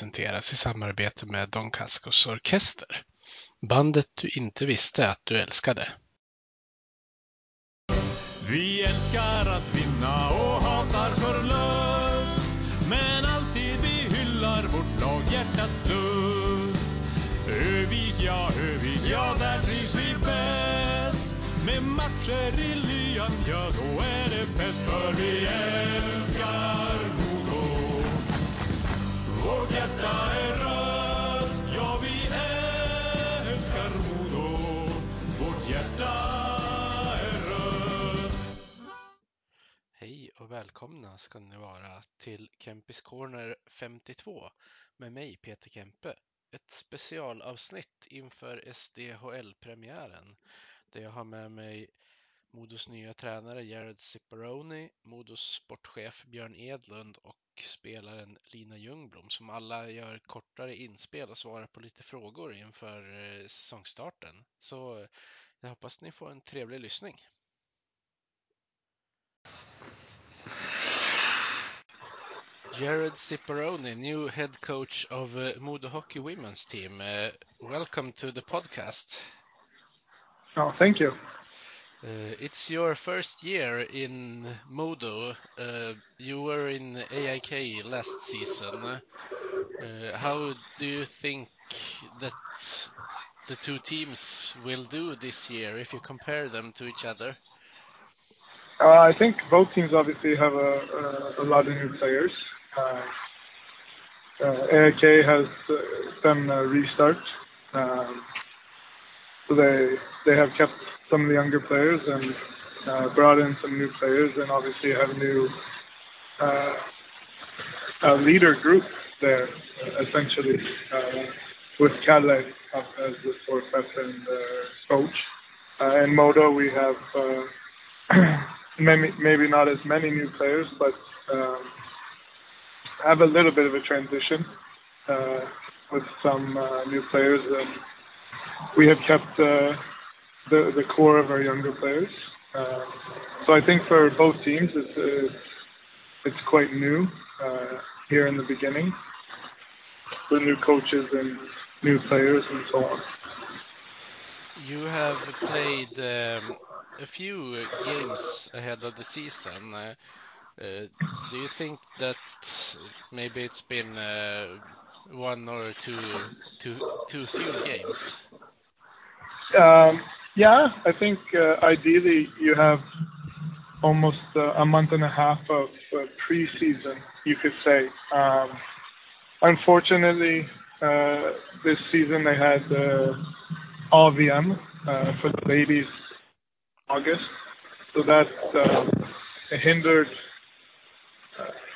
presenteras i samarbete med Don Cascos Orkester. Bandet du inte visste att du älskade. Vi älskar att vinna och välkomna ska ni vara till Kempis Corner 52 med mig Peter Kempe. Ett specialavsnitt inför SDHL-premiären där jag har med mig Modos nya tränare Jared Ciparoni, Modos sportchef Björn Edlund och spelaren Lina Ljungblom som alla gör kortare inspel och svarar på lite frågor inför eh, säsongstarten. Så jag hoppas ni får en trevlig lyssning. Jared Ciparoni, new head coach of uh, Modo Hockey women's team. Uh, welcome to the podcast. Oh, thank you. Uh, it's your first year in Modo. Uh, you were in AIK last season. Uh, how do you think that the two teams will do this year if you compare them to each other? Uh, I think both teams obviously have a, a, a lot of new players. Uh, uh, AIK has uh, done a restart, um, they have kept some of the younger players and brought in some new players, and obviously have a new leader group there, essentially, with Kalle as the sportchef and uh, coach. In Modo, we have maybe maybe not as many new players, but um, have a little bit of a transition uh, with some uh, new players, and we have kept uh, the the core of our younger players. So I think for both teams, it's quite new here in the beginning with new coaches and new players and so on. You have played um, a few games ahead of the season. Uh, do you think that maybe it's been uh, one or two few games? Um, yeah, I think uh, ideally you have almost a month and a half of preseason, you could say. Um, unfortunately, this season they had uh, for the ladies August, so that hindered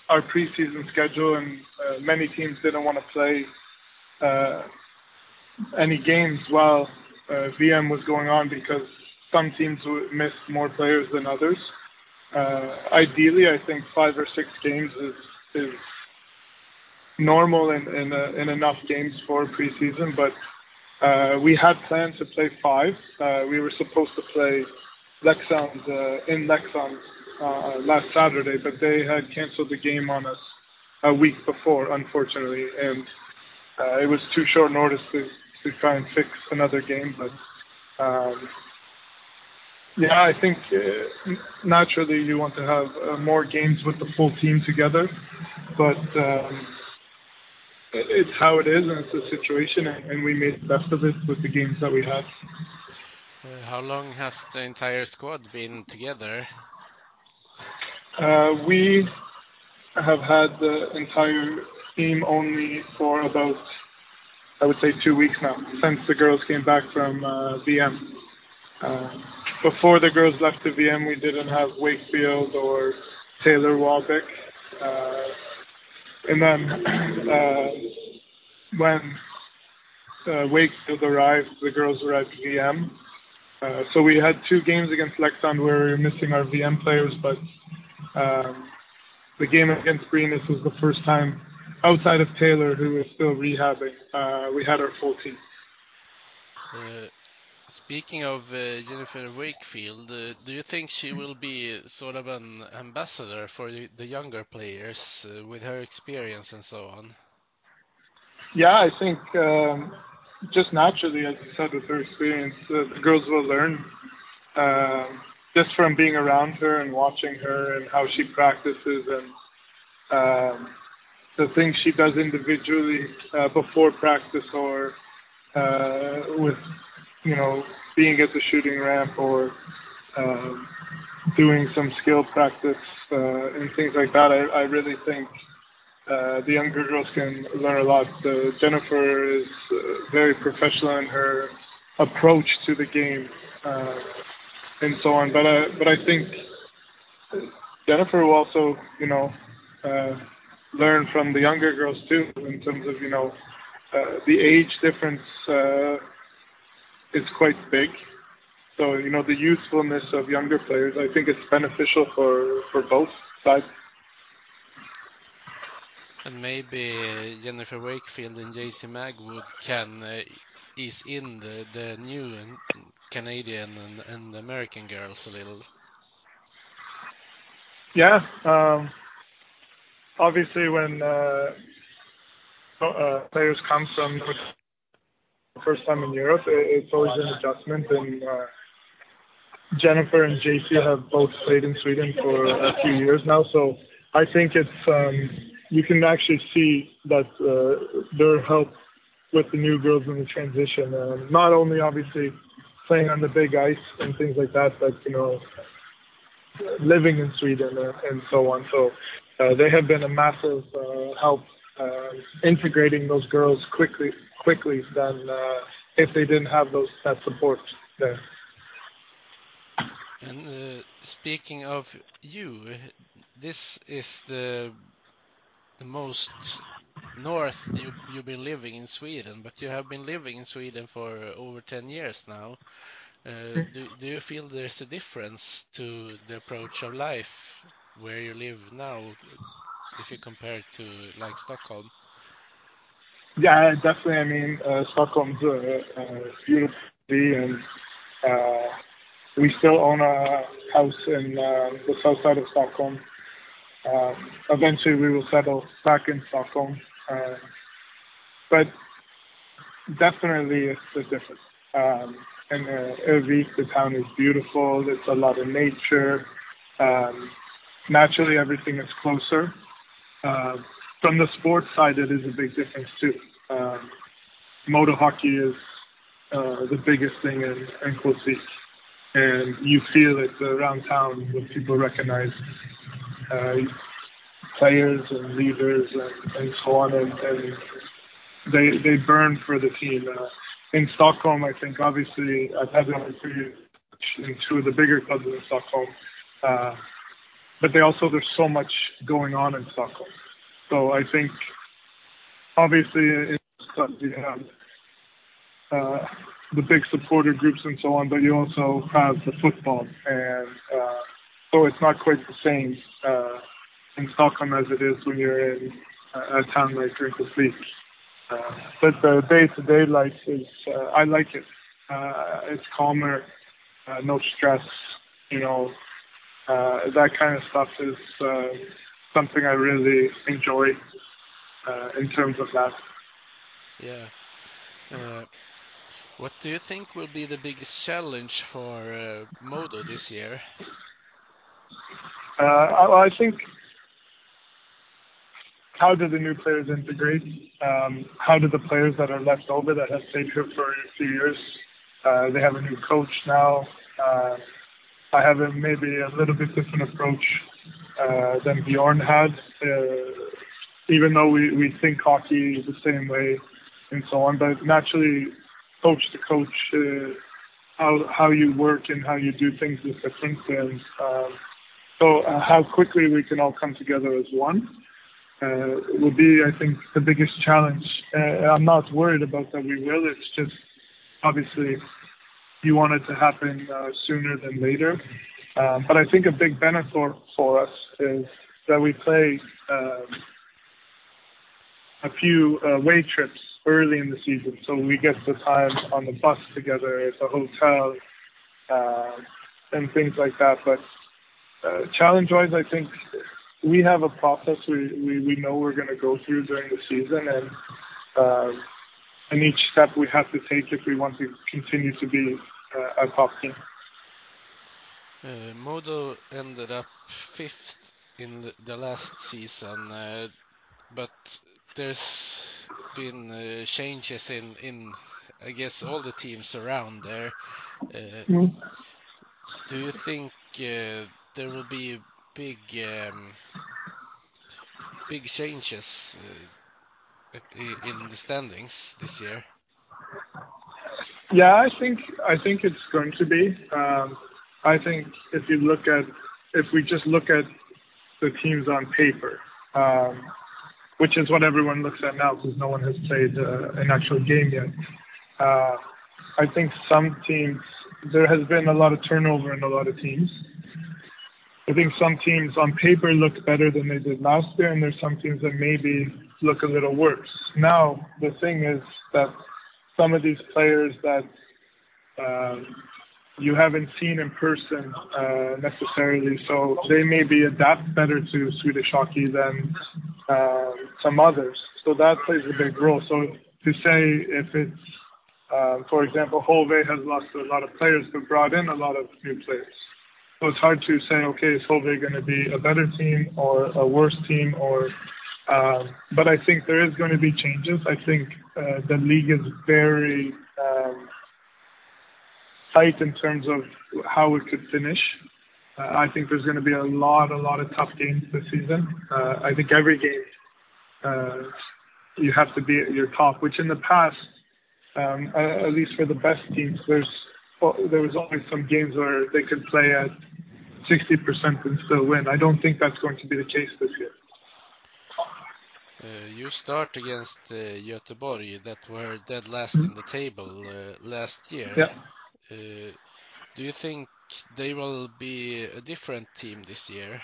our preseason schedule, and uh, many teams didn't want to play uh, any games while uh, VM was going on because some teams would miss more players than others. Ideally, I think five or six games is is normal in in, uh, in enough games for preseason, but uh, we had planned to play five. Uh, we were supposed to play uh, in Leksand uh, last Saturday, but they had canceled the game on us a week before, unfortunately, and uh, it was too short notice to, to try and fix another game. But um, yeah, I think uh, naturally you want to have uh, more games with the full team together, but um, it's how it is and it's the situation, and, and we made the best of it with the games that we had. Uh, how long has the entire squad been together? Uh, we have had the entire team only for about, I would say, two weeks now, since the girls came back from uh, VM. Uh, before the girls left to VM, we didn't have Wakefield or Taylor Walbeck. And then when Wakefield arrived, the girls were at VM. So we had two games against Lexand where we were missing our VM players, but um, the game against Greenus was the first time outside of Taylor, who is still rehabbing. Uh, we had our full team. Uh, speaking of uh, Jennifer Wakefield, uh, do you think she will be sort of an ambassador for the, the younger players uh, with her experience and so on? yeah, I think um, just naturally, as you said, with her experience, uh, the girls will learn um, just from being around her and watching her and how she practices and um, the things she does individually uh, before practice or uh, with, you know, being at the shooting ramp or um, doing some skill practice uh, and things like that. I, I really think uh, the younger girls can learn a lot. Uh, Jennifer is uh, very professional in her approach to the game uh, and so on. But I, but I think Jennifer will also, you know, uh, learn from the younger girls too, in terms of you know, uh, the age difference uh, is quite big. So you know, the youthfulness of younger players, I think it's beneficial for for both sides. And maybe Jennifer Wakefield and JC Magwood can uh, ease in the, the new Canadian and, and American girls a little. Yeah, um, obviously when uh, uh, players come from the first time in Europe, it's always an adjustment. And uh, Jennifer and JC have both played in Sweden for a few years now, so I think it's um, you can actually see that uh, their help with the new girls in the transition. Um, not only obviously playing on the big ice and things like that, but you know living in Sweden and, and so on. So uh, they have been a massive uh, help uh, integrating those girls quickly quickly than uh, if they didn't have those that support there. And uh, speaking of you, this is the the most north you you've been living in Sweden, but you have been living in Sweden for over 10 years now. Uh, do do you feel there's a difference to the approach of life where you live now if you compare it to like Stockholm? Yeah, definitely. I mean, uh, Stockholm's a, a beautiful city, and uh, we still own a house in uh, the south side of Stockholm. Um, eventually, we will settle back in Stockholm, uh, but definitely it's a difference. Um, and uh, the town is beautiful. It's a lot of nature. Um, naturally, everything is closer. Uh, from the sports side, it is a big difference too. Um, motor hockey is uh, the biggest thing in, in Örnsköldsvik, and you feel it around town when people recognize uh, players and leaders and, and so on, and, and they they burn for the team. Uh, in Stockholm, I think obviously I've had the opportunity in two of the bigger clubs in Stockholm, uh, but they also there's so much going on in Stockholm. So I think obviously in clubs you have uh, the big supporter groups and so on, but you also have the football, and uh, so it's not quite the same uh, in Stockholm as it is when you're in a, town like Rinklesvik. Uh, but the day-to-day life is, uh, I like it. Uh, it's calmer, uh, no stress, you know, uh, that kind of stuff is uh, something I really enjoy uh, in terms of that. Yeah. Uh, what do you think will be the biggest challenge for uh, Modo this year? Uh, I, I think how do the new players integrate? Um, how do the players that are left over that have stayed here for a few years? Uh, they have a new coach now. Uh, I have a, maybe a little bit different approach uh, than Bjorn had. Even though we, think hockey the same way and so on, but naturally, coach to coach, how you work and how you do things is different. Um, so, how quickly we can all come together as one uh, will be, I think, the biggest challenge. Uh, I'm not worried about that we will. It's just obviously you want it to happen uh, sooner than later. Um, but I think a big benefit for, us is that we play um, a few away trips early in the season, so we get the time on the bus together at the hotel and things like that. But challenge-wise, I think we have a process we, we, we know we're going to go through during the season, and uh, and each step we have to take if we want to continue to be uh, a top team. Uh, Modo ended up fifth in the last season, uh, but there's been uh, changes in, in, I guess, all the teams around there. Mm. Do you think uh, there will be big um, big changes uh, in the standings this year? Yeah, I think I think it's going to be. Um, I think if you look at if we just look at the teams on paper, um, which is what everyone looks at now because no one has played uh, an actual game yet. Uh, I think some teams there has been a lot of turnover in a lot of teams. I think some teams on paper look better than they did last year, and there's some teams that maybe look a little worse. Now, the thing is that some of these players that um, you haven't seen in person uh, necessarily, so they maybe adapt better to Swedish hockey than uh, some others. So that plays a big role. So to say if it's, uh, for example, Hove has lost a lot of players, but brought in a lot of new players. So it's hard to say, okay, is Hove going to be a better team or a worse team? Or, um, but I think there is going to be changes. I think uh, the league is very um, tight in terms of how it could finish. Uh, I think there's going to be a lot, a lot of tough games this season. Uh, I think every game uh, you have to be at your top, which in the past, um, at least for the best teams, there's there was always some games where they could play at 60% and still win. I don't think that's going to be the case this year. Uh, you start against uh, Göteborg that were dead last in the table uh, last year. Yeah. Uh, do you think they will be a different team this year?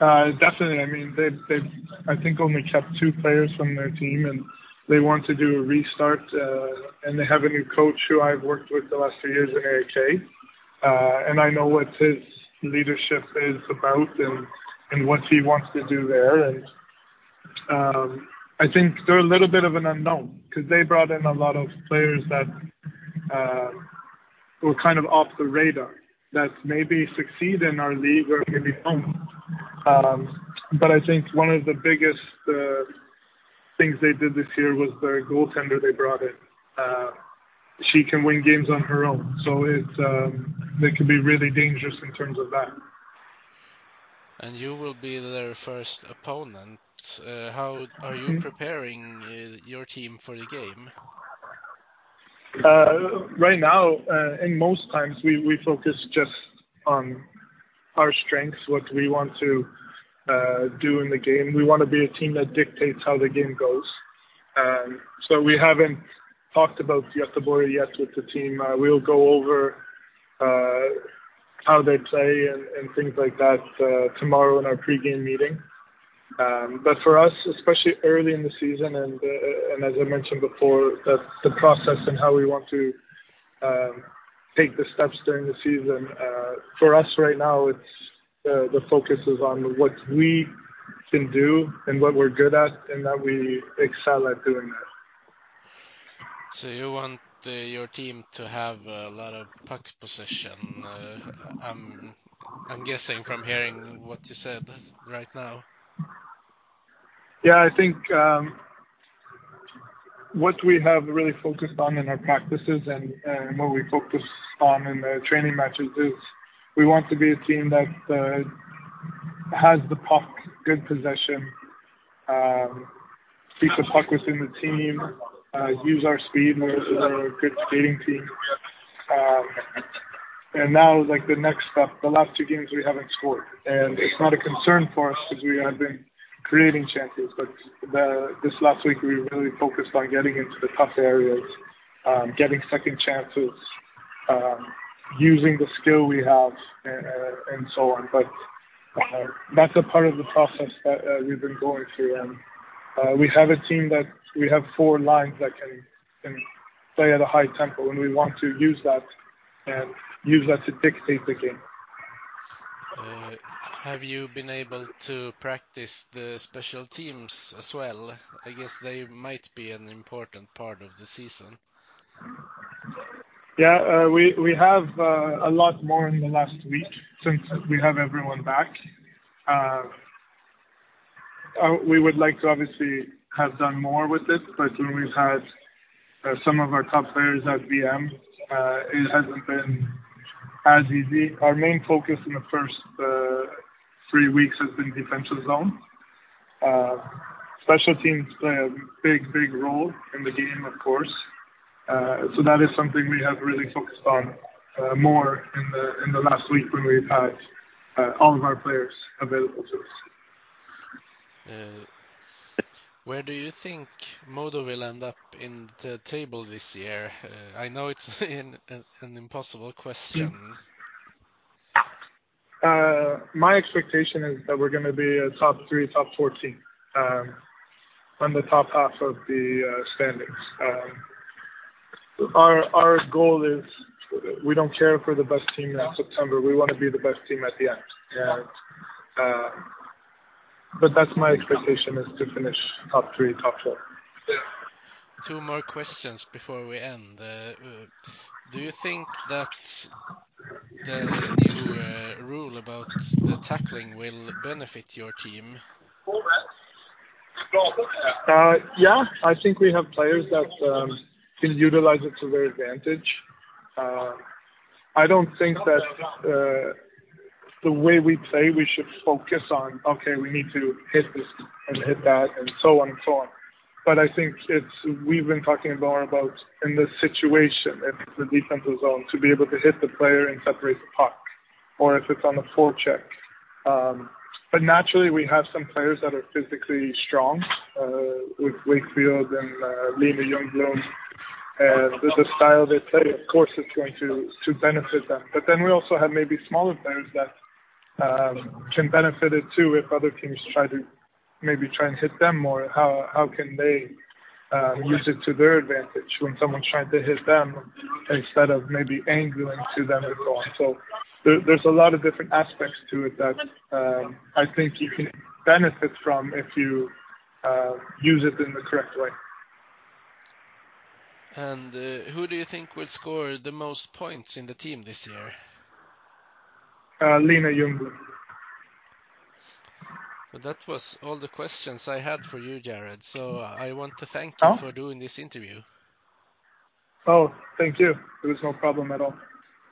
Uh, definitely. I mean, they they I think only kept two players from their team, and they want to do a restart. Uh, and they have a new coach who I've worked with the last few years in AAK, uh, and I know what his leadership is about and and what he wants to do there. And um, I think they're a little bit of an unknown because they brought in a lot of players that uh, were kind of off the radar that maybe succeed in our league or maybe don't. Um, but I think one of the biggest uh, things they did this year was their goaltender they brought in. Uh, she can win games on her own, so it's um, they can be really dangerous in terms of that. And you will be their first opponent. Uh, how are you mm-hmm. preparing uh, your team for the game? Uh, right now, uh, in most times, we, we focus just on our strengths, what we want to do in the game. We want to be a team that dictates how the game goes. Um, so we haven't talked about Göteborg yet with the team. Uh, we'll go over uh, how they play and, and things like that uh, tomorrow in our pregame meeting. Um, but for us, especially early in the season, and uh, and as I mentioned before, that the process and how we want to um, take the steps during the season. Uh, for us right now, it's uh, the focus is on what we can do and what we're good at, and that we excel at doing that. So you want uh, your team to have a lot of puck possession. Uh, I'm I'm guessing from hearing what you said right now. Yeah, I think um, what we have really focused on in our practices and, and what we focus on in the training matches is we want to be a team that uh, has the puck, good possession, um, keep the puck within the team, uh, use our speed. We're, a good skating team. Um, and now, like the next step, the last two games we haven't scored, and it's not a concern for us because we have been creating chances. But this last week, we really focused on getting into the tough areas, um, getting second chances, using the skill we have, and, uh, so on. But uh, that's a part of the process that uh, we've been going through. And we have a team that we have four lines that can, play at a high tempo, and we want to use that and use that to dictate the game. Have you been able to practice the special teams as well? I guess they might be an important part of the season. Yeah, uh, we have uh, a lot more in the last week since we have everyone back. Uh, we would like to obviously have done more with it, but when we've had some of our top players at VM, it hasn't been as easy. Our main focus in the first three weeks has been defensive zone. Special teams play a big, big role in the game, of course. Uh, so that is something we have really focused on uh, more in the in the last week when we've had uh, all of our players available to us. Where do you think Modo will end up in the table this year? I know it's an, an impossible question. Uh, my expectation is that we're going to be a top three, top 14 um, on the top half of the standings. Our our goal is we don't care for the best team in September. We want to be the best team at the end. And, uh, but that's my expectation is to finish top three, top four. Two more questions before we end. Uh, uh, do you think that the new uh, rule about the tackling will benefit your team? Uh, yeah, I think we have players that um, can utilize it to their advantage. Uh, I don't think that uh, the way we play, we should focus on, okay, we need to hit this and hit that and so on and so on. But I think it's, we've been talking more about in the situation, if the defensive zone, to be able to hit the player and separate the puck, or if it's on the forecheck. Um, but naturally, we have some players that are physically strong, uh, with Wakefield and Lena Youngbloom and the, style they play, of course, is going to to benefit them. But then we also have maybe smaller players that um, can benefit it too if other teams try to maybe try and hit them more. How how can they um, use it to their advantage when someone's trying to hit them instead of maybe angling to them and so on. So there, there's a lot of different aspects to it that um, I think you can benefit from if you uh, use it in the correct way. And uh, who do you think will score the most points in the team this year? Uh, Lena Ljungberg. Well, that was all the questions I had for you, Jared. So I want to thank you oh. for doing this interview. Oh, thank you. It was no problem at all.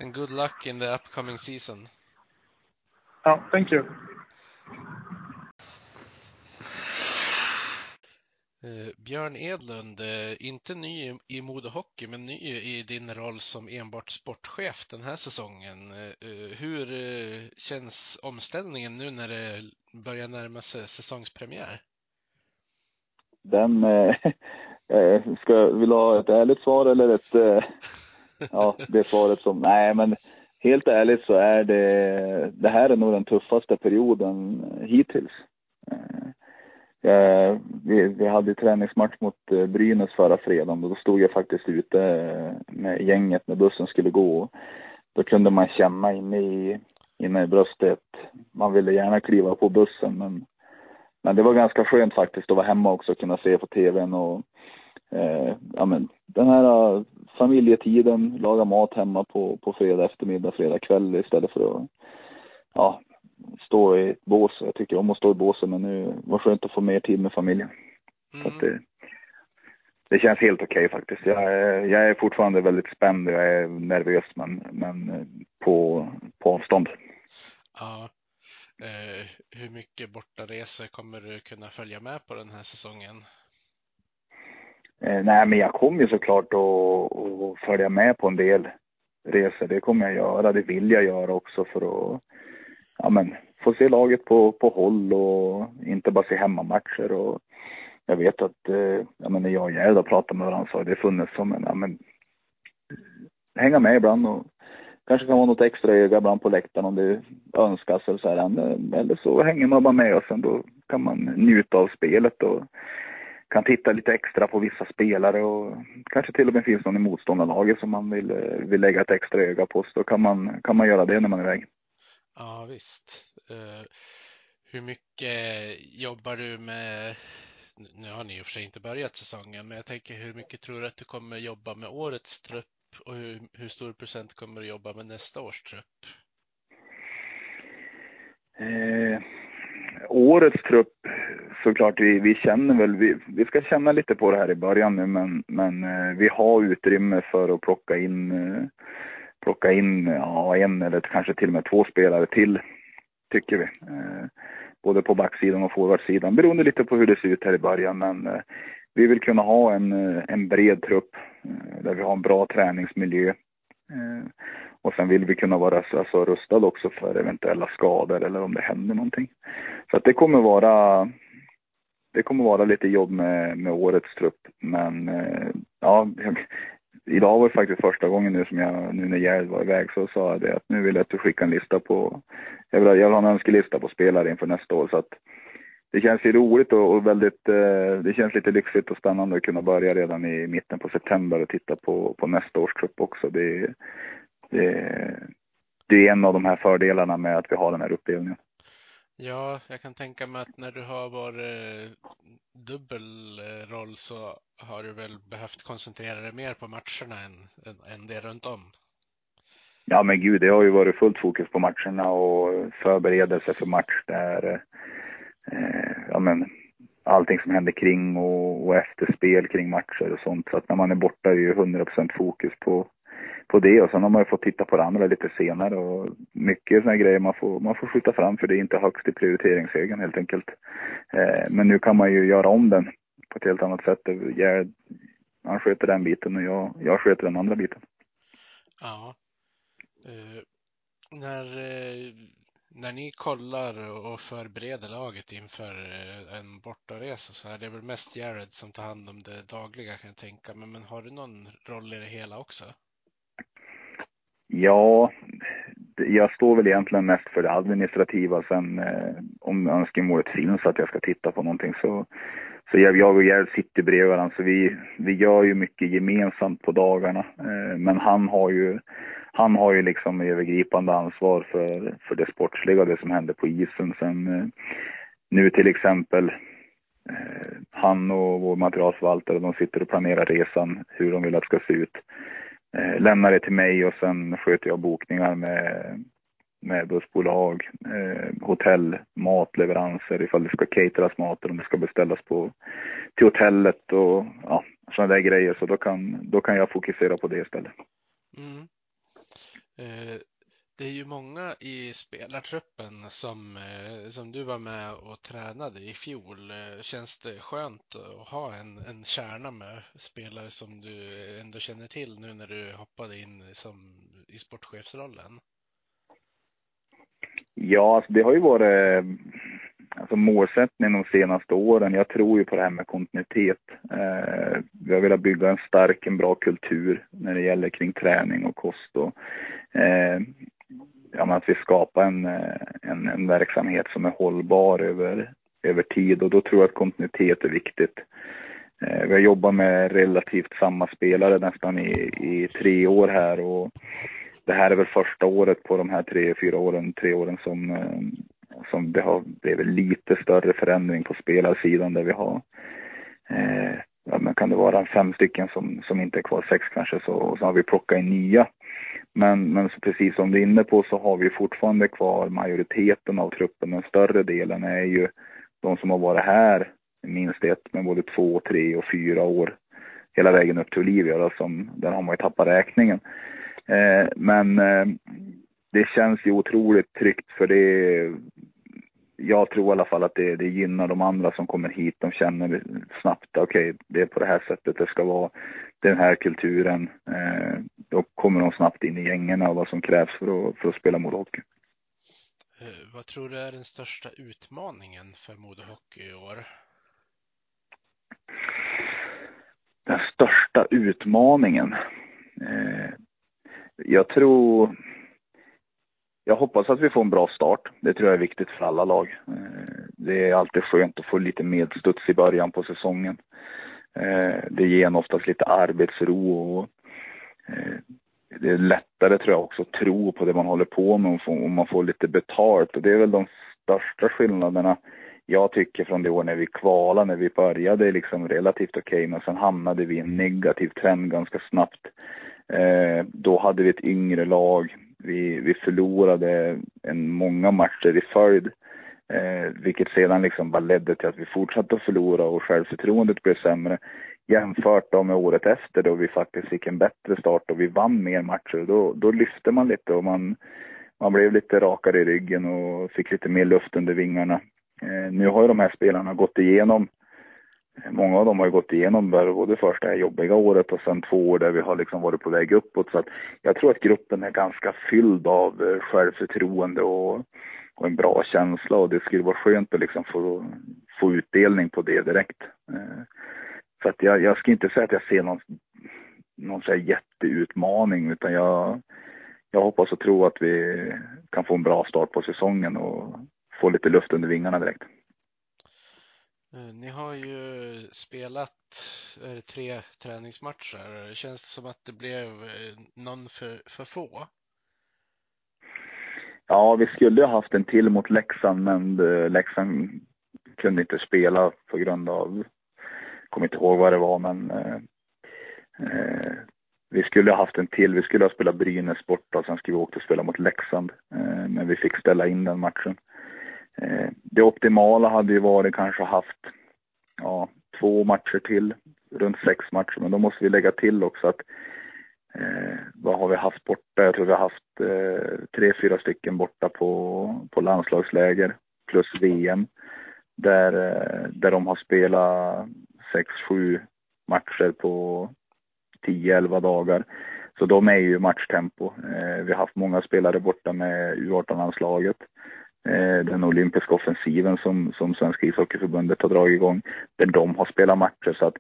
And good luck in the upcoming season. Oh, thank you. Björn Edlund, eh, inte ny i Modo Hockey, men ny i din roll som enbart sportchef den här säsongen. Eh, hur känns omställningen nu när det börjar närma sig säsongspremiär? Den, ska, vill du ha ett ärligt svar eller ett, ja, det svaret som, nej men helt ärligt så är det, det här är nog den tuffaste perioden hittills. Eh, Eh, vi, vi hade träningsmatch mot eh, Brynäs förra fredagen och då stod jag faktiskt ute eh, med gänget när bussen skulle gå. Då kunde man känna inne i, inne i bröstet, man ville gärna kliva på bussen men, men det var ganska skönt faktiskt att vara hemma också och kunna se på tvn och eh, ja men den här eh, familjetiden, laga mat hemma på, på fredag eftermiddag, fredag kväll istället för att ja, stå i ett bås. Jag tycker om att stå i båset men nu var det skönt att få mer tid med familjen. Mm. det, det känns helt okej okay, faktiskt. Jag är, jag är fortfarande väldigt spänd och jag är nervös men, men på, på avstånd. Ja. Eh, hur mycket bortaresor kommer du kunna följa med på den här säsongen? Eh, nej, men jag kommer ju såklart att följa med på en del resor. Det kommer jag göra. Det vill jag göra också för att ja, men, få se laget på, på håll och inte bara se hemmamatcher. Och jag vet att eh, ja, men när jag och Gerd har pratat med varandra så har det funnits som en, ja, men, hänga med ibland och kanske kan vara något extra öga ibland på läktaren om det önskas eller så här. Eh, eller så hänger man bara med och sen då kan man njuta av spelet och kan titta lite extra på vissa spelare och kanske till och med finns någon i motståndarlaget som man vill, eh, vill lägga ett extra öga på. Så då kan man, kan man göra det när man är iväg. Ja, visst. Uh, hur mycket jobbar du med, nu har ni i och för sig inte börjat säsongen, men jag tänker hur mycket tror du att du kommer jobba med årets trupp och hur, hur stor procent kommer du jobba med nästa års trupp? Eh, årets trupp, såklart, vi, vi känner väl, vi, vi ska känna lite på det här i början nu, men, men eh, vi har utrymme för att plocka in, eh, plocka in ja, en eller kanske till och med två spelare till, tycker vi. Eh, både på backsidan och forwardsidan, beroende lite på hur det ser ut här i början, men eh, vi vill kunna ha en, eh, en bred trupp eh, där vi har en bra träningsmiljö. Eh, och sen vill vi kunna vara alltså, rustade också för eventuella skador eller om det händer någonting. Så att det kommer vara det kommer vara lite jobb med, med årets trupp. Men eh, ja, idag var det faktiskt första gången nu som jag, nu när Gerd var iväg, så sa jag det att nu vill jag att du skickar en lista på, jag vill, jag vill ha en önskelista på spelare inför nästa år. Så att det känns ju roligt och, och väldigt, eh, det känns lite lyxigt och spännande att kunna börja redan i mitten på september och titta på, på nästa års trupp också. Det, det, det är en av de här fördelarna med att vi har den här uppdelningen. Ja, jag kan tänka mig att när du har varit eh, dubbelroll eh, så har du väl behövt koncentrera dig mer på matcherna än, än, än det runt om? Ja men gud, det har ju varit fullt fokus på matcherna och förberedelse för match där eh, ja, men, allting som händer kring och, och efterspel kring matcher och sånt. Så att när man är borta är det ju 100% fokus på, på det och sen har man ju fått titta på det andra lite senare och mycket sådana grejer man får, man får skjuta fram för det är inte högst i prioriteringshögen helt enkelt. Eh, men nu kan man ju göra om den på ett helt annat sätt. Jag, han sköter den biten och jag, jag sköter den andra biten. Ja. Eh, när eh, när ni kollar och förbereder laget inför eh, en bortaresa så är det väl mest Jared som tar hand om det dagliga kan jag tänka mig. Men har du någon roll i det hela också? Ja, jag står väl egentligen mest för det administrativa. Sen eh, om önskemålet finns att jag ska titta på någonting så, så jag, jag och Gerd sitter bredvid varandra. Så vi, vi gör ju mycket gemensamt på dagarna. Eh, men han har ju han har ju liksom övergripande ansvar för, för det sportsliga och det som händer på isen. Sen eh, nu till exempel, eh, han och vår materialförvaltare, de sitter och planerar resan, hur de vill att det ska se ut. Eh, lämnar det till mig och sen sköter jag bokningar med, med bussbolag, eh, hotell, matleveranser ifall det ska cateras mat eller om det ska beställas på, till hotellet och ja, sådana där grejer. Så då kan, då kan jag fokusera på det istället. Mm. Eh, det är ju många i spelartruppen som, eh, som du var med och tränade i fjol. Eh, känns det skönt att ha en, en kärna med spelare som du ändå känner till nu när du hoppade in som, i sportchefsrollen? Ja, alltså det har ju varit eh, alltså målsättningen de senaste åren. Jag tror ju på det här med kontinuitet. Eh, vi har velat bygga en stark, en bra kultur när det gäller kring träning och kost. Och, eh, ja, att vi skapar en, eh, en, en, verksamhet som är hållbar över, över tid och då tror jag att kontinuitet är viktigt. Eh, vi har jobbat med relativt samma spelare nästan i, i tre år här och det här är väl första året på de här tre, fyra åren, tre åren som, eh, som det har blivit lite större förändring på spelarsidan där vi har, eh, ja, men kan det vara fem stycken som, som inte är kvar, sex kanske, så, och så har vi plockat in nya. Men, men precis som du är inne på så har vi fortfarande kvar majoriteten av truppen. Den större delen är ju de som har varit här minst ett, men både två, tre och fyra år. Hela vägen upp till Olivia, då, som, där har man ju tappat räkningen. Eh, men eh, det känns ju otroligt tryggt för det jag tror i alla fall att det, det gynnar de andra som kommer hit. De känner snabbt, okej, okay, det är på det här sättet det ska vara. Den här kulturen. Eh, då kommer de snabbt in i gängen och vad som krävs för att, för att spela Modohockey. Eh, vad tror du är den största utmaningen för Modohockey i år? Den största utmaningen? Eh, jag tror jag hoppas att vi får en bra start. Det tror jag är viktigt för alla lag. Eh, det är alltid skönt att få lite medstuds i början på säsongen. Eh, det ger en oftast lite arbetsro och eh, det är lättare tror jag också att tro på det man håller på med om man får lite betalt. Och det är väl de största skillnaderna jag tycker från det år när vi kvalade, när vi började liksom relativt okej, okay, men sen hamnade vi i en negativ trend ganska snabbt. Eh, då hade vi ett yngre lag. Vi, vi förlorade en många matcher i följd. Eh, vilket sedan liksom bara ledde till att vi fortsatte att förlora och självförtroendet blev sämre. Jämfört då med året efter då vi faktiskt fick en bättre start och vi vann mer matcher. Då, då lyfte man lite och man, man blev lite rakare i ryggen och fick lite mer luft under vingarna. Eh, nu har ju de här spelarna gått igenom, många av dem har ju gått igenom både första här jobbiga året och sen två år där vi har liksom varit på väg uppåt. Så att jag tror att gruppen är ganska fylld av eh, självförtroende och, och en bra känsla och det skulle vara skönt att liksom få, få utdelning på det direkt. Eh, så att jag, jag ska inte säga att jag ser någon, någon så jätteutmaning utan jag, jag hoppas och tror att vi kan få en bra start på säsongen och få lite luft under vingarna direkt. Eh, ni har ju spelat tre träningsmatcher. Känns det som att det blev eh, någon för, för få? Ja, vi skulle ha haft en till mot Leksand, men eh, Leksand kunde inte spela på grund av, jag kommer inte ihåg vad det var, men eh, vi skulle ha haft en till. Vi skulle ha spelat Brynäs borta och sen skulle vi åka och spela mot Leksand, eh, men vi fick ställa in den matchen. Eh, det optimala hade ju varit kanske haft ja, två matcher till, runt sex matcher, men då måste vi lägga till också att eh, vad har vi haft borta? Jag tror vi har haft eh, tre, fyra stycken borta på, på landslagsläger plus VM där, eh, där de har spelat sex, sju matcher på 10-11 dagar. Så de är ju matchtempo. Eh, vi har haft många spelare borta med U18-landslaget. Eh, den olympiska offensiven som, som Svenska ishockeyförbundet har dragit igång, där de har spelat matcher. Så att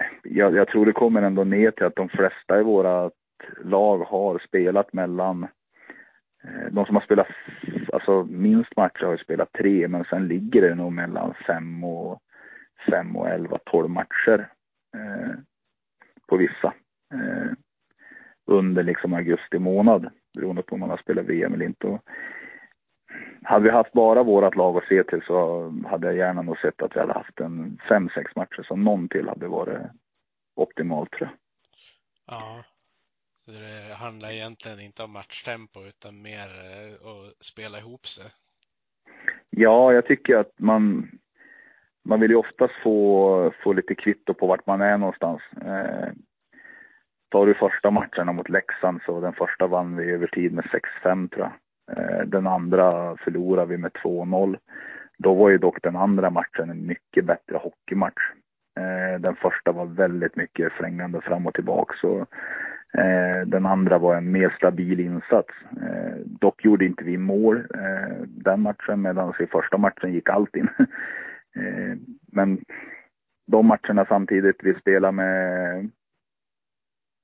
eh, jag, jag tror det kommer ändå ner till att de flesta i våra lag har spelat mellan eh, de som har spelat alltså minst matcher har ju spelat tre, men sen ligger det nog mellan fem och fem och elva, tolv matcher eh, på vissa. Eh, under liksom augusti månad, beroende på om man har spelat VM eller inte. Och hade vi haft bara vårt lag att se till så hade jag gärna nog sett att vi hade haft en fem, sex matcher som någon till hade varit optimalt tror jag. Ja, så det handlar egentligen inte om matchtempo utan mer eh, att spela ihop sig. Ja, jag tycker att man, man vill ju oftast få, få lite kvitto på vart man är någonstans. Eh, tar du första matcherna mot Leksand så den första vann vi över tid med 6-5 tror jag. Eh, den andra förlorade vi med 2-0. Då var ju dock den andra matchen en mycket bättre hockeymatch. Eh, den första var väldigt mycket flängande fram och tillbaka. Så eh, den andra var en mer stabil insats. Dock gjorde inte vi mål den matchen medan i första matchen gick allt in. Men de matcherna samtidigt, vi spelade med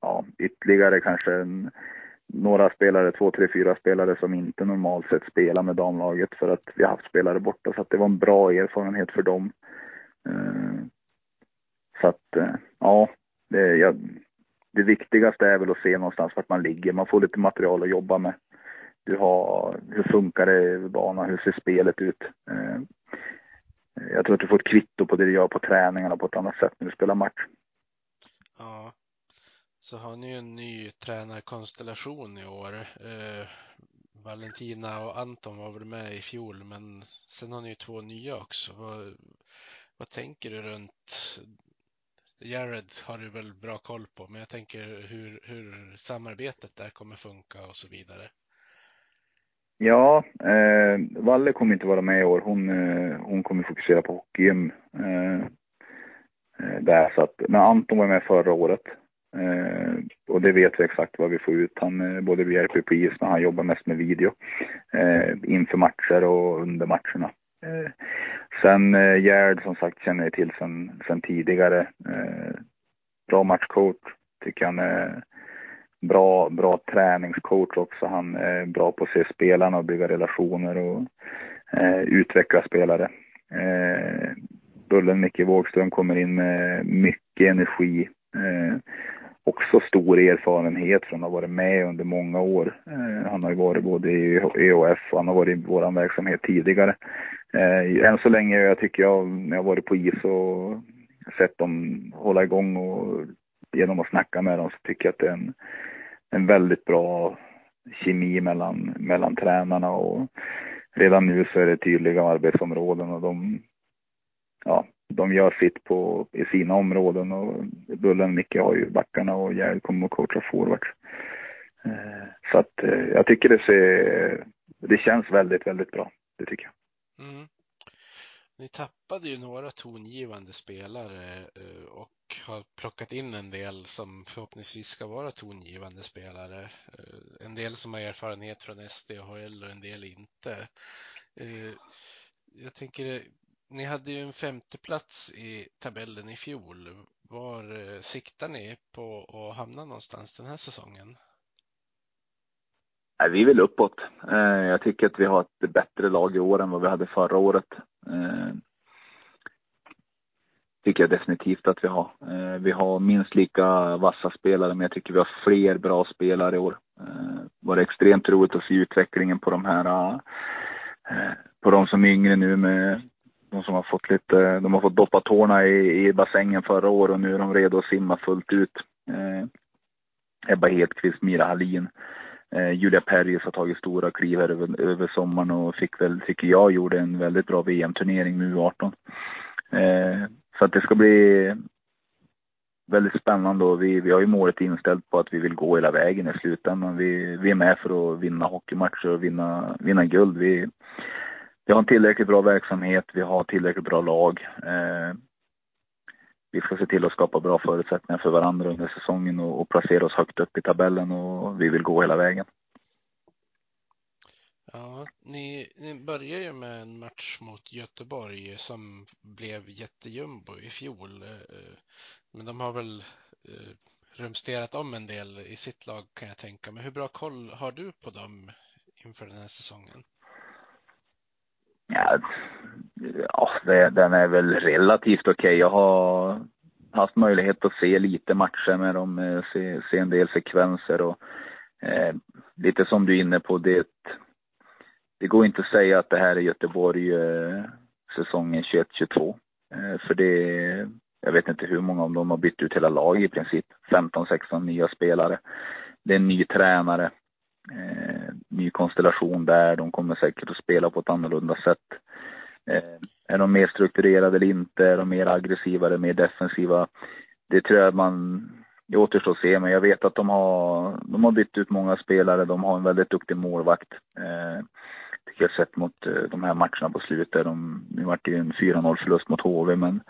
ja, ytterligare kanske en några spelare, två, tre, fyra spelare som inte normalt sett spelar med damlaget för att vi har haft spelare borta. Så att det var en bra erfarenhet för dem. Eh, så att, eh, ja, det, ja, det viktigaste är väl att se någonstans vart man ligger. Man får lite material att jobba med. Du har, hur funkar det i banan? Hur ser spelet ut? Eh, jag tror att du får ett kvitto på det du gör på träningarna på ett annat sätt när du spelar match. Ja, så har ni ju en ny tränarkonstellation i år. Eh, Valentina och Anton var väl med i fjol, men sen har ni ju två nya också. Vad, vad tänker du runt Jared har du väl bra koll på, men jag tänker hur, hur samarbetet där kommer funka och så vidare. Ja, eh, Valle kommer inte vara med i år. Hon, eh, hon kommer fokusera på hockey. Eh, eh där, så att, men Anton var med förra året. Eh, och det vet vi exakt vad vi får ut. Han eh, både hjälper på is, men han jobbar mest med video eh, inför matcher och under matcherna. Eh, sen eh, Gerd som sagt känner jag till sen, sen tidigare. Eh, bra matchcoach, tycker han är bra, bra träningscoach också. Han är bra på att se spelarna och bygga relationer och eh, utveckla spelare. Eh, Bullen Micke Wågström kommer in med mycket energi. Eh, också stor erfarenhet från att ha varit med under många år. Eh, han har ju varit både i EOF och han har varit i vår verksamhet tidigare. Eh, än så länge jag tycker jag, när jag varit på is och sett dem hålla igång och genom att snacka med dem så tycker jag att det är en, en väldigt bra kemi mellan, mellan tränarna och redan nu så är det tydliga arbetsområden och de, ja, de gör sitt på, i sina områden och Bullen och Micke har ju backarna och Gerd kommer att coacha forwards. Eh, så att eh, jag tycker det ser, det känns väldigt, väldigt bra. Det tycker jag. Mm. Ni tappade ju några tongivande spelare eh, och har plockat in en del som förhoppningsvis ska vara tongivande spelare. En del som har erfarenhet från SDHL och en del inte. Jag tänker, ni hade ju en femteplats i tabellen i fjol. Var eh, siktar ni på att hamna någonstans den här säsongen? vi vill uppåt. Eh, jag tycker att vi har ett bättre lag i år än vad vi hade förra året. Eh, tycker jag definitivt att vi har. Vi har minst lika vassa spelare, men jag tycker vi har fler bra spelare i år. Det var extremt roligt att se utvecklingen på de här, på de som är yngre nu med de som har fått lite, de har fått doppa tårna i, i bassängen förra året och nu är de redo att simma fullt ut. Eh, Ebba Hedqvist, Mira Hallin, eh, Julia Perjes har tagit stora kliv här över, över sommaren och fick väl, tycker jag, gjorde en väldigt bra VM-turnering med U18. Eh, så att det ska bli väldigt spännande och vi, vi har ju målet inställt på att vi vill gå hela vägen i slutändan. Vi, vi är med för att vinna hockeymatcher och vinna, vinna guld. Vi, vi har en tillräckligt bra verksamhet, vi har tillräckligt bra lag. Eh, vi ska se till att skapa bra förutsättningar för varandra under säsongen och, och placera oss högt upp i tabellen och vi vill gå hela vägen. Ja, ni, ni börjar ju med en match mot Göteborg som blev jättejumbo i fjol. Eh, men de har väl eh, rumsterat om en del i sitt lag kan jag tänka mig. Hur bra koll har du på dem inför den här säsongen? Ja, ja den är väl relativt okej. Okay. Jag har haft möjlighet att se lite matcher med dem, eh, se, se en del sekvenser och eh, lite som du är inne på, det, det går inte att säga att det här är Göteborg eh, säsongen 21-22. Eh, för det, jag vet inte hur många av dem har bytt ut hela lag i princip. 15-16 nya spelare. Det är en ny tränare eh, ny konstellation där. De kommer säkert att spela på ett annorlunda sätt. Eh, är de mer strukturerade eller inte? Är de mer aggressiva eller mer defensiva? Det tror jag man, det återstår att se, men jag vet att de har, de har bytt ut många spelare. De har en väldigt duktig målvakt. Eh, tycker jag sett mot eh, de här matcherna på slutet. De, nu vart det ju en 4-0 förlust mot HV, men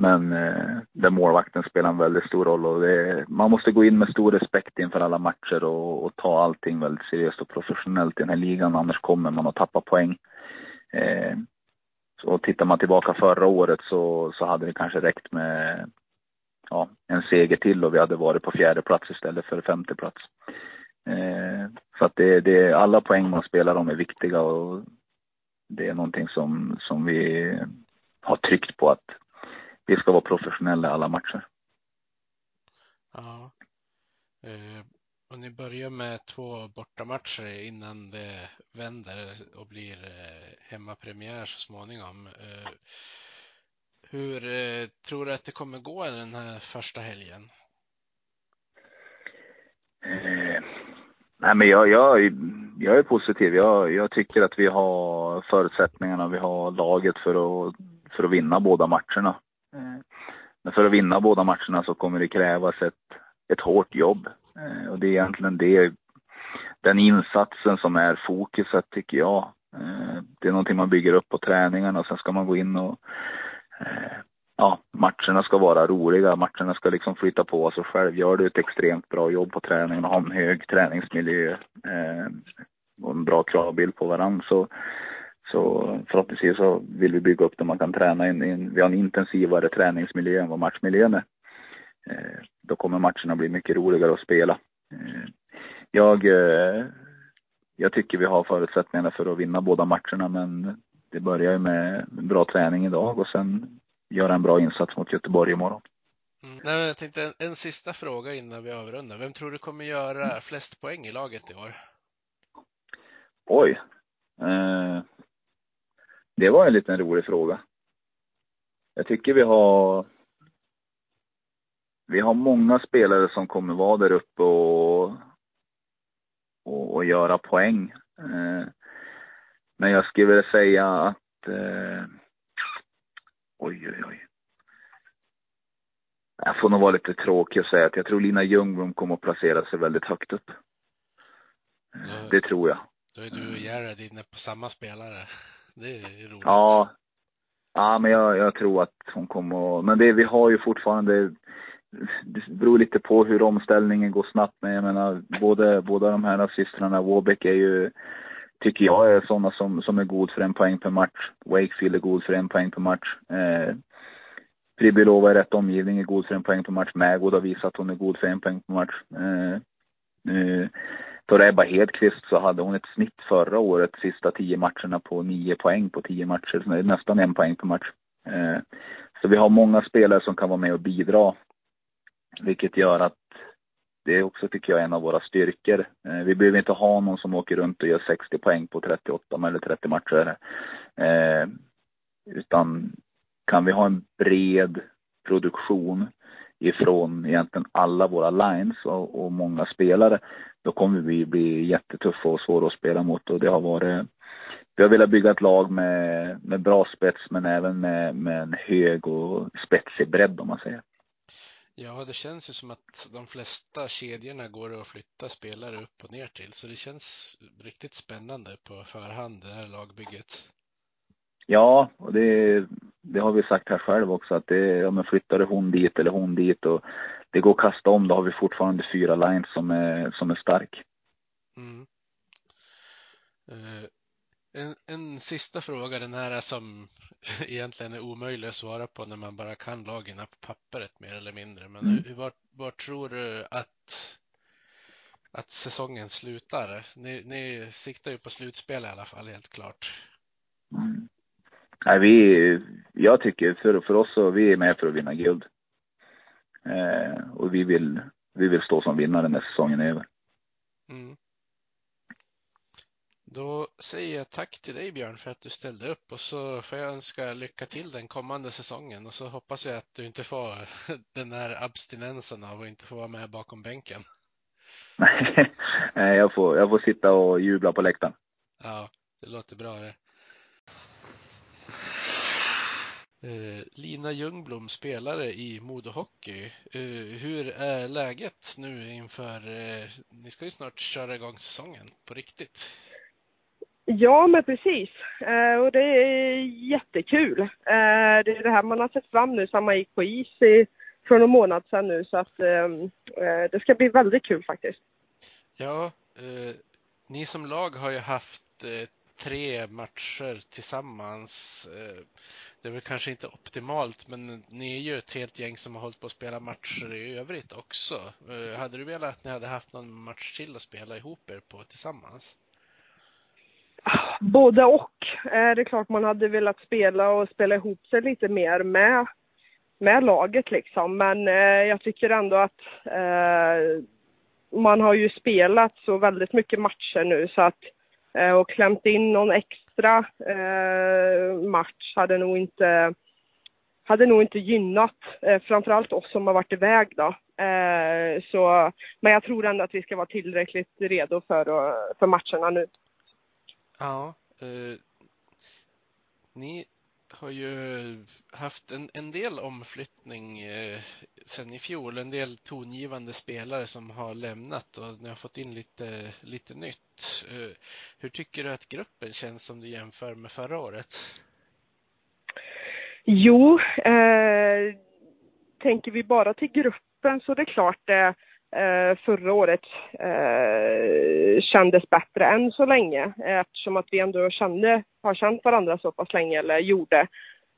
men eh, där målvakten spelar en väldigt stor roll och det, man måste gå in med stor respekt inför alla matcher och, och, ta allting väldigt seriöst och professionellt i den här ligan, annars kommer man att tappa poäng. Eh, så tittar man tillbaka förra året så, så hade det kanske räckt med ja, en seger till och vi hade varit på fjärde plats istället för femte plats. Eh, så att det, det, alla poäng man spelar om är viktiga och det är någonting som, som vi har tryckt på att vi ska vara professionella i alla matcher. Ja. Eh, och ni börjar med två bortamatcher innan det vänder och blir eh, hemmapremiär så småningom. Eh, hur tror du att det kommer gå den här första helgen? nej, men jag, jag, jag är positiv. Jag, jag tycker att vi har förutsättningarna, vi har laget för att, för att vinna båda matcherna. Eh, men för att vinna båda matcherna så kommer det krävas ett, ett hårt jobb. Eh, och det är egentligen det, den insatsen som är fokuset tycker jag. Eh, det är någonting man bygger upp på träningarna och sen ska man gå in och ja, matcherna ska vara roliga. Matcherna ska liksom flytta på sig själv. Gör du ett extremt bra jobb på träningen och har en hög träningsmiljö och en bra kravbild på varandra så så förhoppningsvis så vill vi bygga upp det man kan träna in, in. Vi har en intensivare träningsmiljö än vad matchmiljön är. Eh, då kommer matcherna bli mycket roligare att spela. Eh, jag, eh, jag tycker vi har förutsättningarna för att vinna båda matcherna men det börjar ju med bra träning idag och sen göra en bra insats mot Göteborg imorgon. Mm. Nej, jag tänkte en, en, sista fråga innan vi avrundar. Vem tror du kommer göra flest poäng i laget i år? Oj. Eh, det var en liten rolig fråga. Jag tycker vi har vi har många spelare som kommer vara där uppe och, och, och göra poäng. Eh, men jag skulle vilja säga att eh, oj, oj, oj. Jag får nog vara lite tråkig och säga att jag tror Lina Ljungblom kommer att placera sig väldigt högt upp. Då, det tror jag. Då är du och Gerhard inne på samma spelare. Det är roligt. Ja, ja men jag, jag tror att hon kommer att, men det, vi har ju fortfarande, det beror lite på hur omställningen går snabbt. Men jag menar, både, båda de här systrarna, Warbeck är ju, tycker jag är sådana som, som är god för en poäng per match. Wakefield är god för en poäng per match. Eh, Pribilova i rätt omgivning är god för en poäng per match. Magod har visat att hon är god för en poäng per match. Eh, eh, för Ebba Hedqvist så hade hon ett snitt förra året, sista tio matcherna, på nio poäng på tio matcher. Så det är nästan en poäng per match. Eh, så vi har många spelare som kan vara med och bidra. Vilket gör att det är också, tycker jag, en av våra styrkor. Eh, vi behöver inte ha någon som åker runt och gör 60 poäng på 38 eller 30 matcher. Eh, utan kan vi ha en bred produktion ifrån egentligen alla våra lines och, och många spelare, då kommer vi bli jättetuffa och svåra att spela mot. Och det har varit vi har velat bygga ett lag med, med bra spets men även med, med en hög och spetsig bredd om man säger. Ja, det känns ju som att de flesta kedjorna går att flytta spelare upp och ner till, så det känns riktigt spännande på förhand, det här lagbygget. Ja, och det, det har vi sagt här själv också att det, ja men flyttar hon dit eller hon dit och det går att kasta om, då har vi fortfarande fyra lines som är, som är stark. Mm. Uh, en, en sista fråga, den här som egentligen är omöjlig att svara på när man bara kan lagen på pappret mer eller mindre. Men mm. var, var tror du att, att säsongen slutar? Ni, ni siktar ju på slutspel i alla fall, helt klart. Mm. Nej, vi, jag tycker för, för oss så vi är med för att vinna guld. Eh, och vi vill, vi vill stå som vinnare när säsongen är över. Mm. Då säger jag tack till dig Björn för att du ställde upp och så får jag önska lycka till den kommande säsongen och så hoppas jag att du inte får den här abstinensen av att inte få vara med bakom bänken. Nej, jag får, jag får sitta och jubla på läktaren. Ja, det låter bra det. Eh, Lina Ljungblom, spelare i Modo Hockey. Eh, hur är läget nu inför, eh, ni ska ju snart köra igång säsongen på riktigt. Ja, men precis. och det är jättekul. det är det här man har sett fram nu sedan man gick på is i, för någon månad sedan nu, så att det ska bli väldigt kul faktiskt. Ja, ni som lag har ju haft tre matcher tillsammans. Eh, det är väl kanske inte optimalt, men ni är ju ett helt gäng som har hållit på att spela matcher i övrigt också. Eh, hade du velat att ni hade haft någon match till att spela ihop er på tillsammans? Både och. Eh, det är klart man hade velat spela och spela ihop sig lite mer med, med laget liksom. Men jag tycker ändå att eh, man har ju spelat så väldigt mycket matcher nu så att Eh, och klämt in någon extra eh, match hade nog inte hade nog inte gynnat eh, framförallt oss som har varit iväg då. Eh, så, men jag tror ändå att vi ska vara tillräckligt redo för, eh, för matcherna nu. Ja, eh, ni har ju haft en, en del omflyttning eh, sen i fjol. En del tongivande spelare som har lämnat och ni har fått in lite, lite nytt. Eh, hur tycker du att gruppen känns om du jämför med förra året? Jo, eh, tänker vi bara till gruppen så det är klart det eh, Eh, förra året eh, kändes bättre än så länge eh, eftersom att vi ändå kände, har känt varandra så pass länge eller gjorde.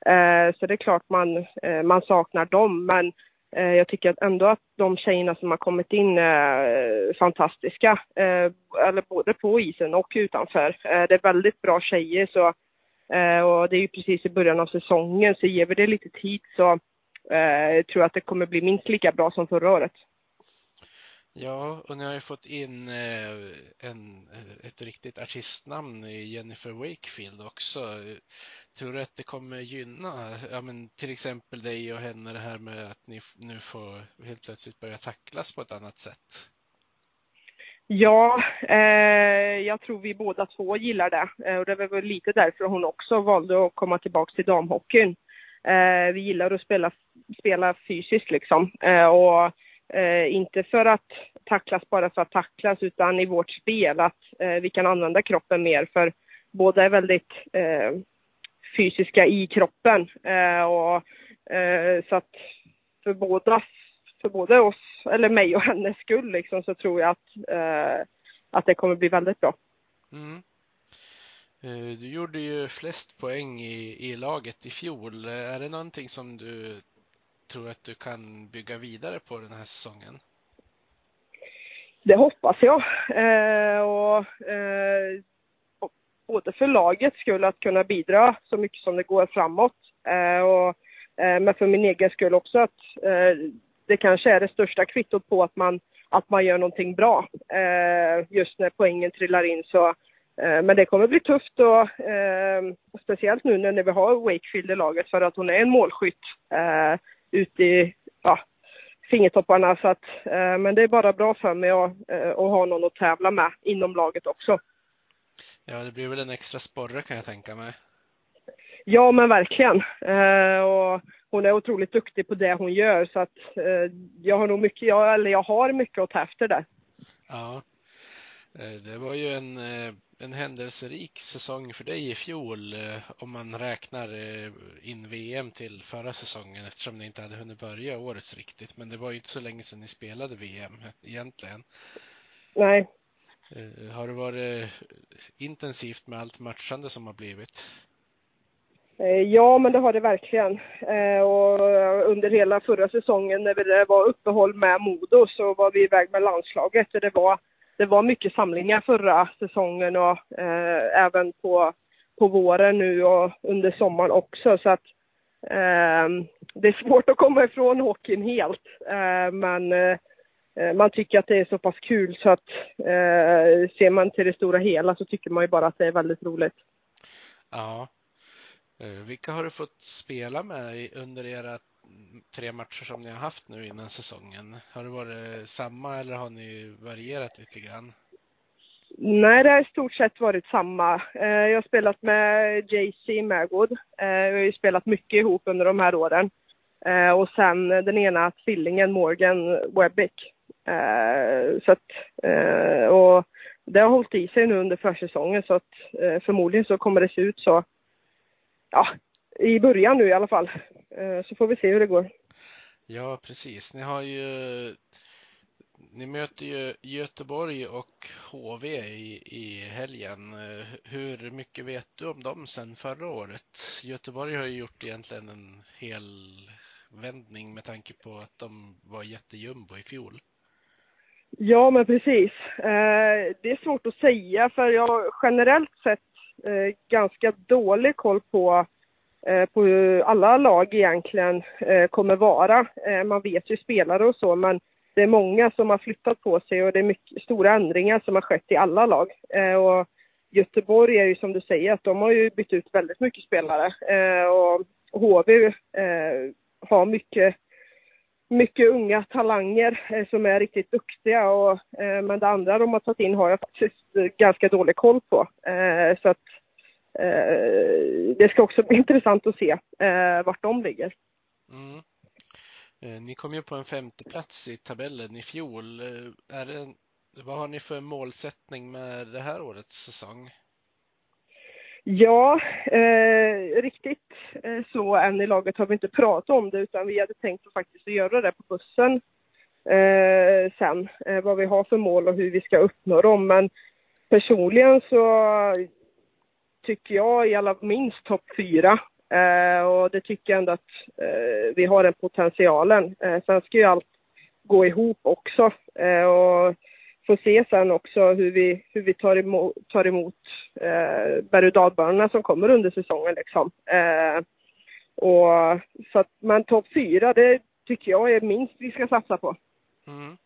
Eh, så det är klart man, eh, man saknar dem men eh, jag tycker ändå att de tjejerna som har kommit in är fantastiska. Eh, eller både på isen och utanför. Eh, det är väldigt bra tjejer så och det är ju precis i början av säsongen så ger vi det lite tid så eh, tror jag att det kommer bli minst lika bra som förra året. Ja, och ni har ju fått in eh, en, eh, ett riktigt artistnamn i Jennifer Wakefield också. Tror du att det kommer gynna, ja men till exempel dig och henne det här med att ni nu får helt plötsligt börja tacklas på ett annat sätt? Ja, eh, jag tror vi båda två gillar det. Eh, och det var väl lite därför hon också valde att komma tillbaka till damhockeyn. Eh, vi gillar att spela, spela fysiskt liksom. Eh, och eh, inte för att tacklas bara för att tacklas, utan i vårt spel att eh, vi kan använda kroppen mer. För båda är väldigt eh, fysiska i kroppen. Eh, och, eh, så att för båda för både oss, eller mig och hennes skull liksom, så tror jag att, eh, att det kommer bli väldigt bra. Mm. Du gjorde ju flest poäng i, i laget i fjol. Är det någonting som du tror att du kan bygga vidare på den här säsongen? Det hoppas jag. Eh, och, eh, både för lagets skull att kunna bidra så mycket som det går framåt. Eh, och, eh, men för min egen skull också att eh, det kanske är det största kvittot på att man, att man gör någonting bra. Eh, just när poängen trillar in så. Eh, men det kommer bli tufft och eh, speciellt nu när vi har Wakefield i laget för att hon är en målskytt eh, ute i ja, fingertopparna. Så att, eh, men det är bara bra för mig att, eh, att ha någon att tävla med inom laget också. Ja, det blir väl en extra sporre kan jag tänka mig. Ja, men verkligen. Eh, och hon är otroligt duktig på det hon gör så att eh, jag har nog mycket, jag, eller jag har mycket att ta efter det. Ja, det var ju en, eh, en händelserik säsong för dig i fjol eh, om man räknar in VM till förra säsongen eftersom ni inte hade hunnit börja årets riktigt. Men det var ju inte så länge sedan ni spelade VM egentligen. Nej. Har det varit intensivt med allt matchande som har blivit? Eh, ja, men det har det verkligen. Eh, och under hela förra säsongen när det var uppehåll med Modo så var vi iväg med landslaget. Det var, det var mycket samlingar förra säsongen och eh, även på, på våren nu och under sommaren också. Så att eh, det är svårt att komma ifrån hockeyn helt. Eh, men eh, man tycker att det är så pass kul så att eh, ser man till det stora hela så tycker man ju bara att det är väldigt roligt. Ja, eh, vilka har du fått spela med under ert tre matcher som ni har haft nu innan säsongen? Har det varit samma eller har ni varierat lite grann? Nej, det har i stort sett varit samma. Eh, jag har spelat med JC Magwood. Eh, vi har ju spelat mycket ihop under de här åren. Eh, och sen den ena tvillingen Morgan Webbick. Så att, och det har hållit i sig nu under försäsongen så att förmodligen så kommer det se ut så ja, i början nu i alla fall. Eh, så får vi se hur det går. Ja, precis. Ni har ju ni möter ju Göteborg och HV i, i helgen. Eh, hur mycket vet du om dem sen förra året? Göteborg har ju gjort egentligen en hel vändning med tanke på att de var jättejumbo i fjol. Ja, men precis. Eh, det är svårt att säga för jag generellt sett ganska dålig koll på, Eh, på hur alla lag egentligen eh, kommer vara. Eh, man vet ju spelare och så, men det är många som har flyttat på sig och det är mycket, stora ändringar som har skett i alla lag. Och Göteborg är ju som du säger att de har ju bytt ut väldigt mycket spelare och HV har mycket mycket unga talanger som är riktigt duktiga. Och, men det andra de har tagit in har jag faktiskt ganska dålig koll på. Så att det ska också bli intressant att se eh, vart de ligger. Mm. Ni kom ju på en femte plats i tabellen i fjol. Är det, vad har ni för målsättning med det här årets säsong? Ja, eh, riktigt eh, så än i laget har vi inte pratat om det utan vi hade tänkt att faktiskt göra det på bussen eh, sen. Eh, vad vi har för mål och hur vi ska uppnå dem. Men personligen så tycker jag i alla minst topp fyra. Eh, och det tycker jag ändå att eh, vi har den potentialen. Eh, sen ska ju allt gå ihop också. Eh, och får se sen också hur vi, hur vi tar emot, tar emot eh, berg och dalbanorna som kommer under säsongen. Liksom. Eh, Och, så att, men topp fyra, det tycker jag är minst vi ska satsa på. Mm.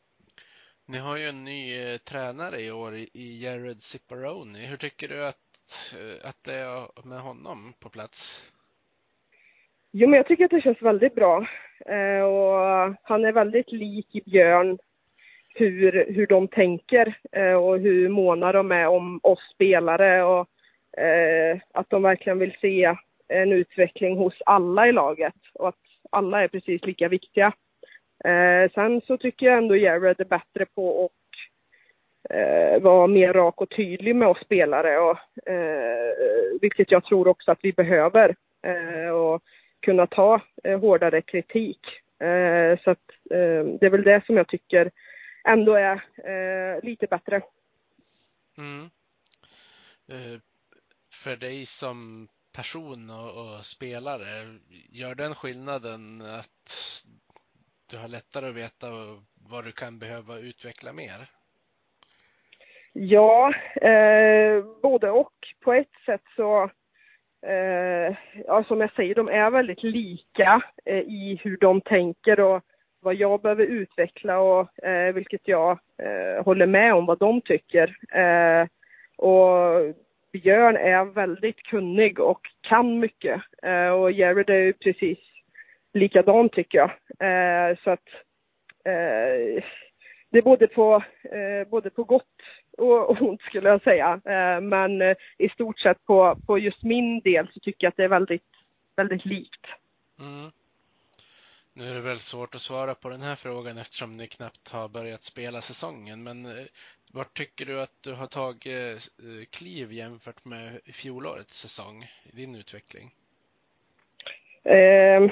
Ni har ju en ny eh, tränare i år i, i Jared Ciparoni. Hur tycker du att, eh, att det är med honom på plats? Jo, men jag tycker att det känns väldigt bra. Eh, och han är väldigt lik Björn hur, hur de tänker eh, och hur måna de är om oss spelare och eh, att de verkligen vill se en utveckling hos alla i laget och att alla är precis lika viktiga. Eh, sen så tycker jag ändå Jared är bättre på att eh, vara mer rak och tydlig med oss spelare och eh, vilket jag tror också att vi behöver eh, och kunna ta eh, hårdare kritik. Eh, så att eh, det är väl det som jag tycker ändå är eh, lite bättre. Mm. Eh, för dig som person och, och, spelare, gör den skillnaden att du har lättare att veta vad du kan behöva utveckla mer? Ja, eh, både och. På ett sätt så, eh, ja, som jag säger, de är väldigt lika eh, i hur de tänker och vad jag behöver utveckla och eh, vilket jag eh, håller med om vad de tycker. Eh, och Björn är väldigt kunnig och kan mycket. Eh, och Jared är ju precis likadan, tycker jag. Eh, så att eh, det är både på, eh, både på gott och ont skulle jag säga. Eh, men eh, i stort sett på, på just min del så tycker jag att det är väldigt, väldigt likt. Mm. Nu är det väl svårt att svara på den här frågan eftersom ni knappt har börjat spela säsongen, men eh, vart tycker du att du har tagit kliv jämfört med fjolårets säsong i din utveckling? Eh,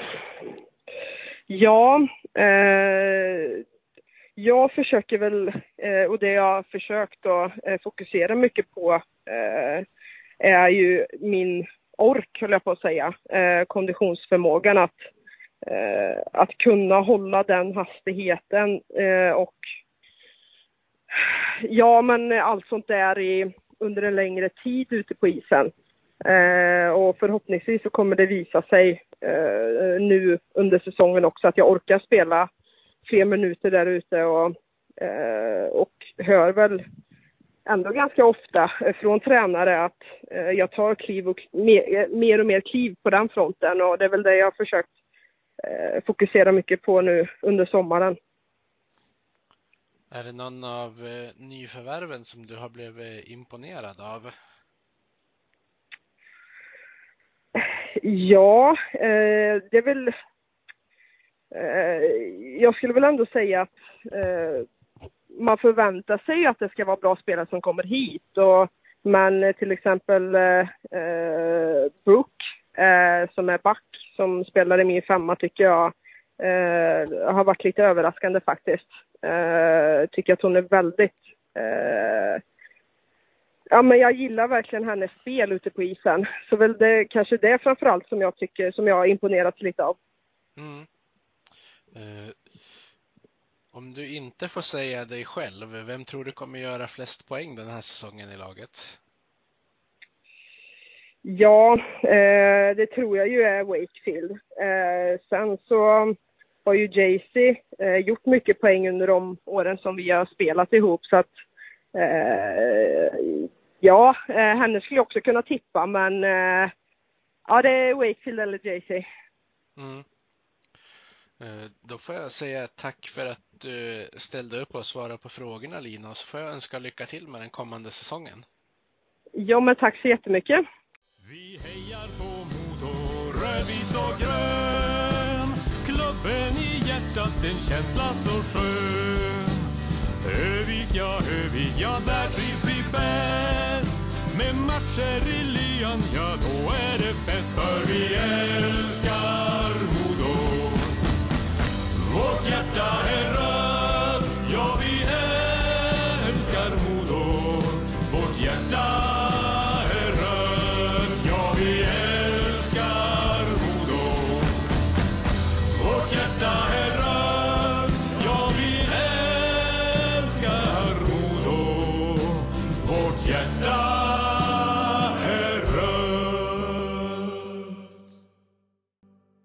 ja, eh, jag försöker väl, eh, och det jag har försökt att eh, fokusera mycket på eh, är ju min ork, höll jag på att säga, konditionsförmågan att, att kunna hålla den hastigheten och ja, men allt sånt där i, under en längre tid ute på isen. Och förhoppningsvis så kommer det visa sig nu under säsongen också att jag orkar spela fler minuter där ute och, eh, och hör väl ändå ganska ofta från tränare att eh, jag tar kliv och mer, och mer kliv på den fronten och det är väl det jag har försökt eh, fokusera mycket på nu under sommaren. Är det någon av nyförvärven som du har blivit imponerad av? Ja, det är väl... Eh, jag skulle väl ändå säga att eh, man förväntar sig att det ska vara bra spelare som kommer hit. Och, men till exempel eh, eh Brook eh, som är back, som spelar i min femma, tycker jag eh, har varit lite överraskande faktiskt. Eh, tycker att hon är väldigt eh, Ja, men jag gillar verkligen hennes spel ute på isen. Så väl det kanske det framförallt som jag tycker, som jag har imponerats lite av. Mm. Uh, om du inte får säga dig själv, vem tror du kommer göra flest poäng den här säsongen i laget? Ja, eh, det tror jag ju är Wakefield. Eh, sen så har ju Jaycee eh, gjort mycket poäng under de åren som vi har spelat ihop så att Eh, ja, eh, henne skulle jag också kunna tippa, men eh, ja, det är Wakefield eller JC. Mm. Då får jag säga tack för att du ställde upp och svarade på frågorna Lina och så får jag önska lycka till med den kommande säsongen. Ja, men tack så jättemycket. Vi hejar på Modo, rödvit och grön. Klubben i hjärtat, en känsla så skön. Övik, ja Övik, ja där trivs vi bäst. Med matcher i lyan, ja då är det fest för vi är